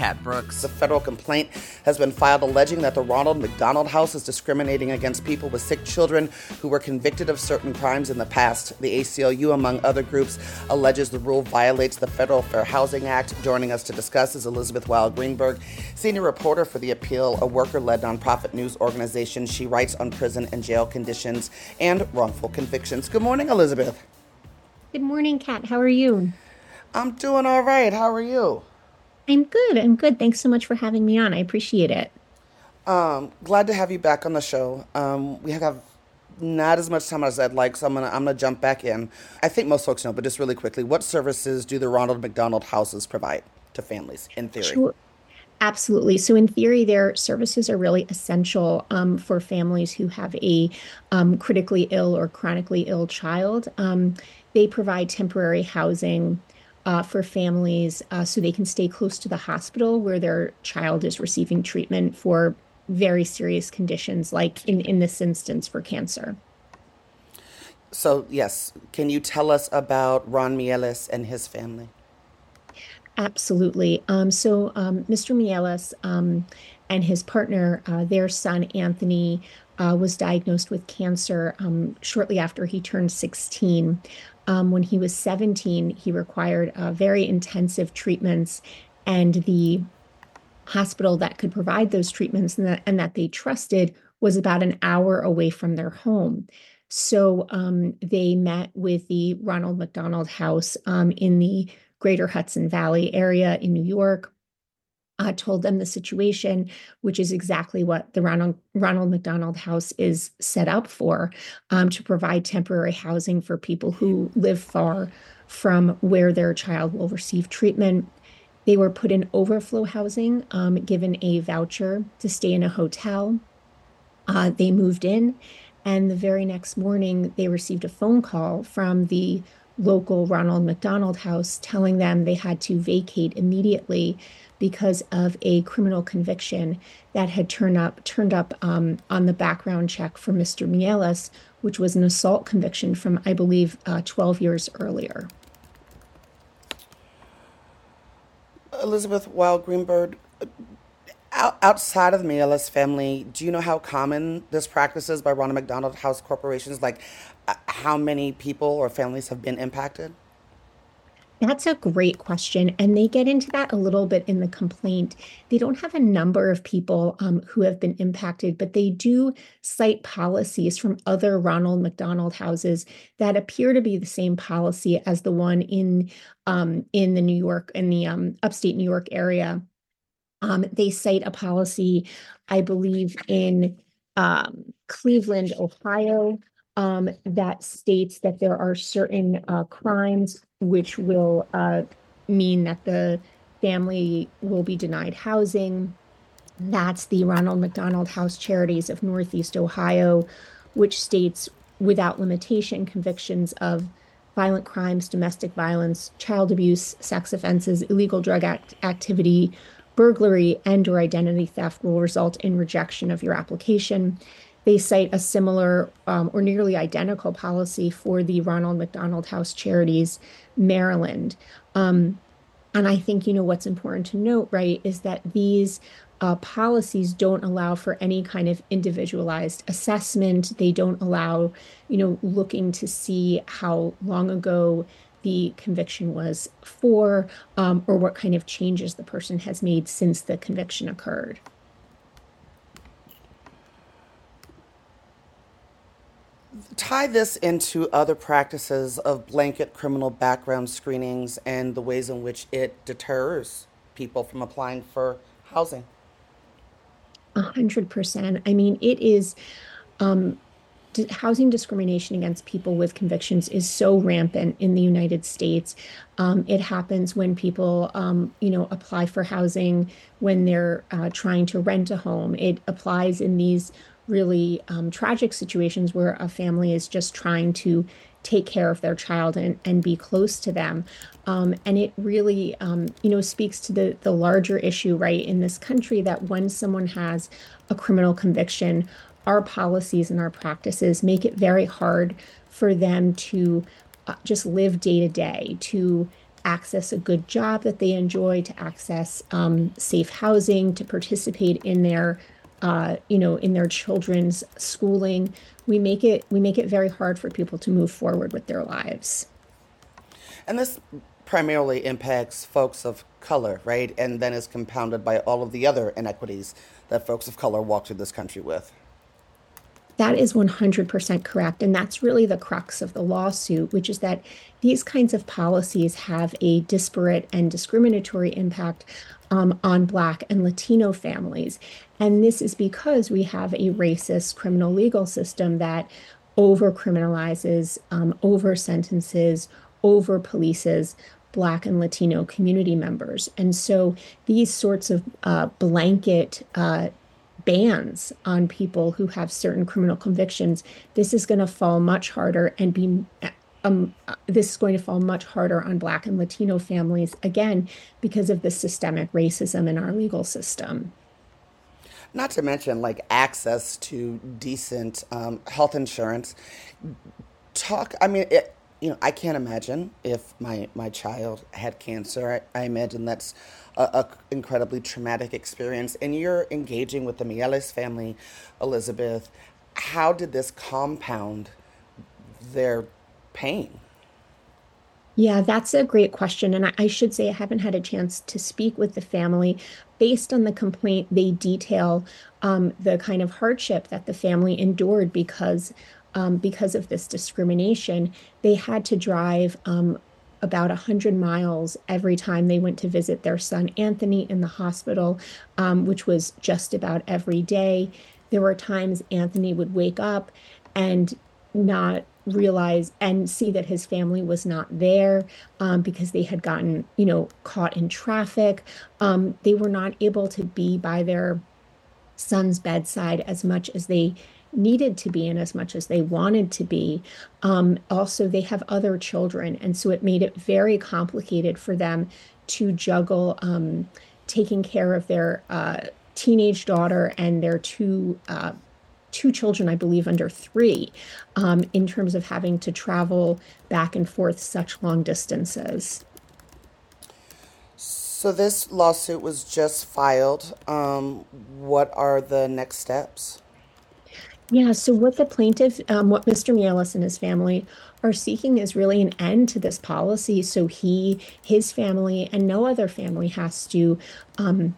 Kat Brooks. A federal complaint has been filed alleging that the Ronald McDonald House is discriminating against people with sick children who were convicted of certain crimes in the past. The ACLU, among other groups, alleges the rule violates the Federal Fair Housing Act. Joining us to discuss is Elizabeth Weill Greenberg, senior reporter for The Appeal, a worker led nonprofit news organization. She writes on prison and jail conditions and wrongful convictions. Good morning, Elizabeth. Good morning, Kat. How are you? I'm doing all right. How are you? I'm good. I'm good. Thanks so much for having me on. I appreciate it. Um, glad to have you back on the show. Um, we have not as much time as I'd like, so I'm gonna I'm gonna jump back in. I think most folks know, but just really quickly, what services do the Ronald McDonald Houses provide to families in theory? Sure. Absolutely. So, in theory, their services are really essential um, for families who have a um, critically ill or chronically ill child. Um, they provide temporary housing uh, for families uh, so they can stay close to the hospital where their child is receiving treatment for very serious conditions, like in, in this instance for cancer. So, yes, can you tell us about Ron Mieles and his family? Absolutely. Um, so, um, Mr. Mieles um, and his partner, uh, their son Anthony, uh, was diagnosed with cancer um, shortly after he turned 16. Um, when he was 17, he required uh, very intensive treatments, and the hospital that could provide those treatments and that, and that they trusted was about an hour away from their home. So um, they met with the Ronald McDonald House um, in the greater Hudson Valley area in New York uh, told them the situation, which is exactly what the Ronald, Ronald McDonald House is set up for um, to provide temporary housing for people who live far from where their child will receive treatment. They were put in overflow housing, um, given a voucher to stay in a hotel. Uh, they moved in, and the very next morning, they received a phone call from the local Ronald McDonald House telling them they had to vacate immediately because of a criminal conviction that had turned up turned up um, on the background check for Mr. Mieles, which was an assault conviction from I believe uh, 12 years earlier. Elizabeth Weill Greenberg, outside of the Mieles family, do you know how common this practice is by Ronald McDonald House corporations? Like, uh, how many people or families have been impacted? That's a great question. And they get into that a little bit in the complaint. They don't have a number of people um, who have been impacted, but they do cite policies from other Ronald McDonald houses that appear to be the same policy as the one in um, in the New York, in the um, upstate New York area. Um, they cite a policy, I believe, in um, Cleveland, Ohio, um, that states that there are certain uh, crimes which will uh, mean that the family will be denied housing. That's the Ronald McDonald House Charities of Northeast Ohio, which states without limitation convictions of violent crimes, domestic violence, child abuse, sex offenses, illegal drug act- activity, burglary, and or identity theft will result in rejection of your application. They cite a similar um, or nearly identical policy for the Ronald McDonald House Charities Maryland. Um, and I think, you know, what's important to note, right, is that these uh, policies don't allow for any kind of individualized assessment. They don't allow, you know, looking to see how long ago the conviction was for um, or what kind of changes the person has made since the conviction occurred. Tie this into other practices of blanket criminal background screenings and the ways in which it deters people from applying for housing. A hundred percent. I mean, it is um, housing discrimination against people with convictions is so rampant in the United States. Um, it happens when people, um, you know, apply for housing when they're uh, trying to rent a home. It applies in these really um, tragic situations where a family is just trying to take care of their child and, and be close to them. Um, and it really, um, you know, speaks to the the larger issue, right, in this country that when someone has a criminal conviction, our policies and our practices make it very hard for them to uh, just live day to day, to access a good job that they enjoy, to access um, safe housing, to participate in their uh, you know, in their children's schooling. We make it we make it very hard for people to move forward with their lives. And this primarily impacts folks of color, right? And then is compounded by all of the other inequities that folks of color walk through this country with. That is 100% correct. And that's really the crux of the lawsuit, which is that these kinds of policies have a disparate and discriminatory impact um, on Black and Latino families. And this is because we have a racist criminal legal system that over criminalizes, um, over sentences, over polices Black and Latino community members. And so these sorts of uh, blanket uh, bans on people who have certain criminal convictions, this is going to fall much harder and be. Um, this is going to fall much harder on Black and Latino families, again, because of the systemic racism in our legal system. Not to mention, like, access to decent um, health insurance. Talk, I mean, it, you know, I can't imagine if my, my child had cancer. I, I imagine that's a, a, incredibly traumatic experience. And you're engaging with the Mieles family, Elizabeth. How did this compound their pain? Yeah, that's a great question. And I, I should say I haven't had a chance to speak with the family. Based on the complaint, they detail um, the kind of hardship that the family endured because um, because of this discrimination, they had to drive um, about 100 miles every time they went to visit their son Anthony in the hospital, um, which was just about every day. There were times Anthony would wake up and not realize and see that his family was not there um, because they had gotten, you know, caught in traffic. Um, they were not able to be by their son's bedside as much as they needed to be in as much as they wanted to be. Um, also, they have other children, and so it made it very complicated for them to juggle um, taking care of their uh, teenage daughter and their two. Uh, two children, I believe, under three, um, in terms of having to travel back and forth such long distances. So, this lawsuit was just filed. Um, what are the next steps? Yeah, so what the plaintiff, um, what Mr. Mieles and his family are seeking is really an end to this policy. So he, his family, and no other family has to um,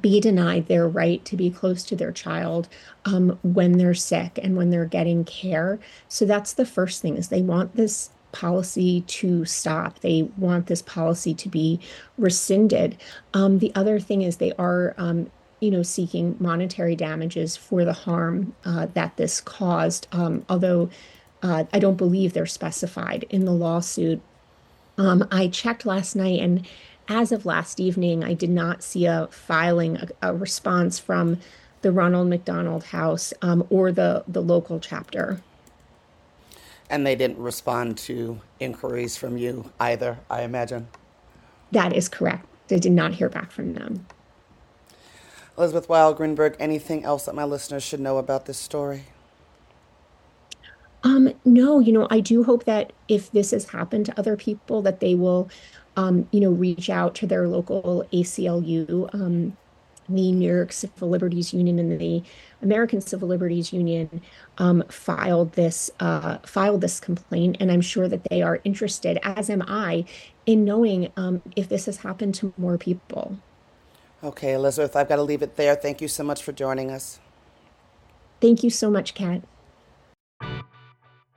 be denied their right to be close to their child um, when they're sick and when they're getting care. So that's the first thing is they want this policy to stop. They want this policy to be rescinded. Um, the other thing is they are um, you know, seeking monetary damages for the harm uh, that this caused, um, although uh, I don't believe they're specified in the lawsuit. Um, I checked last night, and as of last evening, I did not see a filing, a, a response from the Ronald McDonald House um, or the, the local chapter. And they didn't respond to inquiries from you either, I imagine? That is correct. I did not hear back from them. Elizabeth Weill Greenberg, anything else that my listeners should know about this story? Um, no, you know, I do hope that if this has happened to other people, that they will, um, you know, reach out to their local ACLU, um, the New York Civil Liberties Union and the American Civil Liberties Union um, filed this uh, filed this complaint, and I'm sure that they are interested, as am I, in knowing um, if this has happened to more people. Okay, Elizabeth, I've got to leave it there. Thank you so much for joining us. Thank you so much, Kat.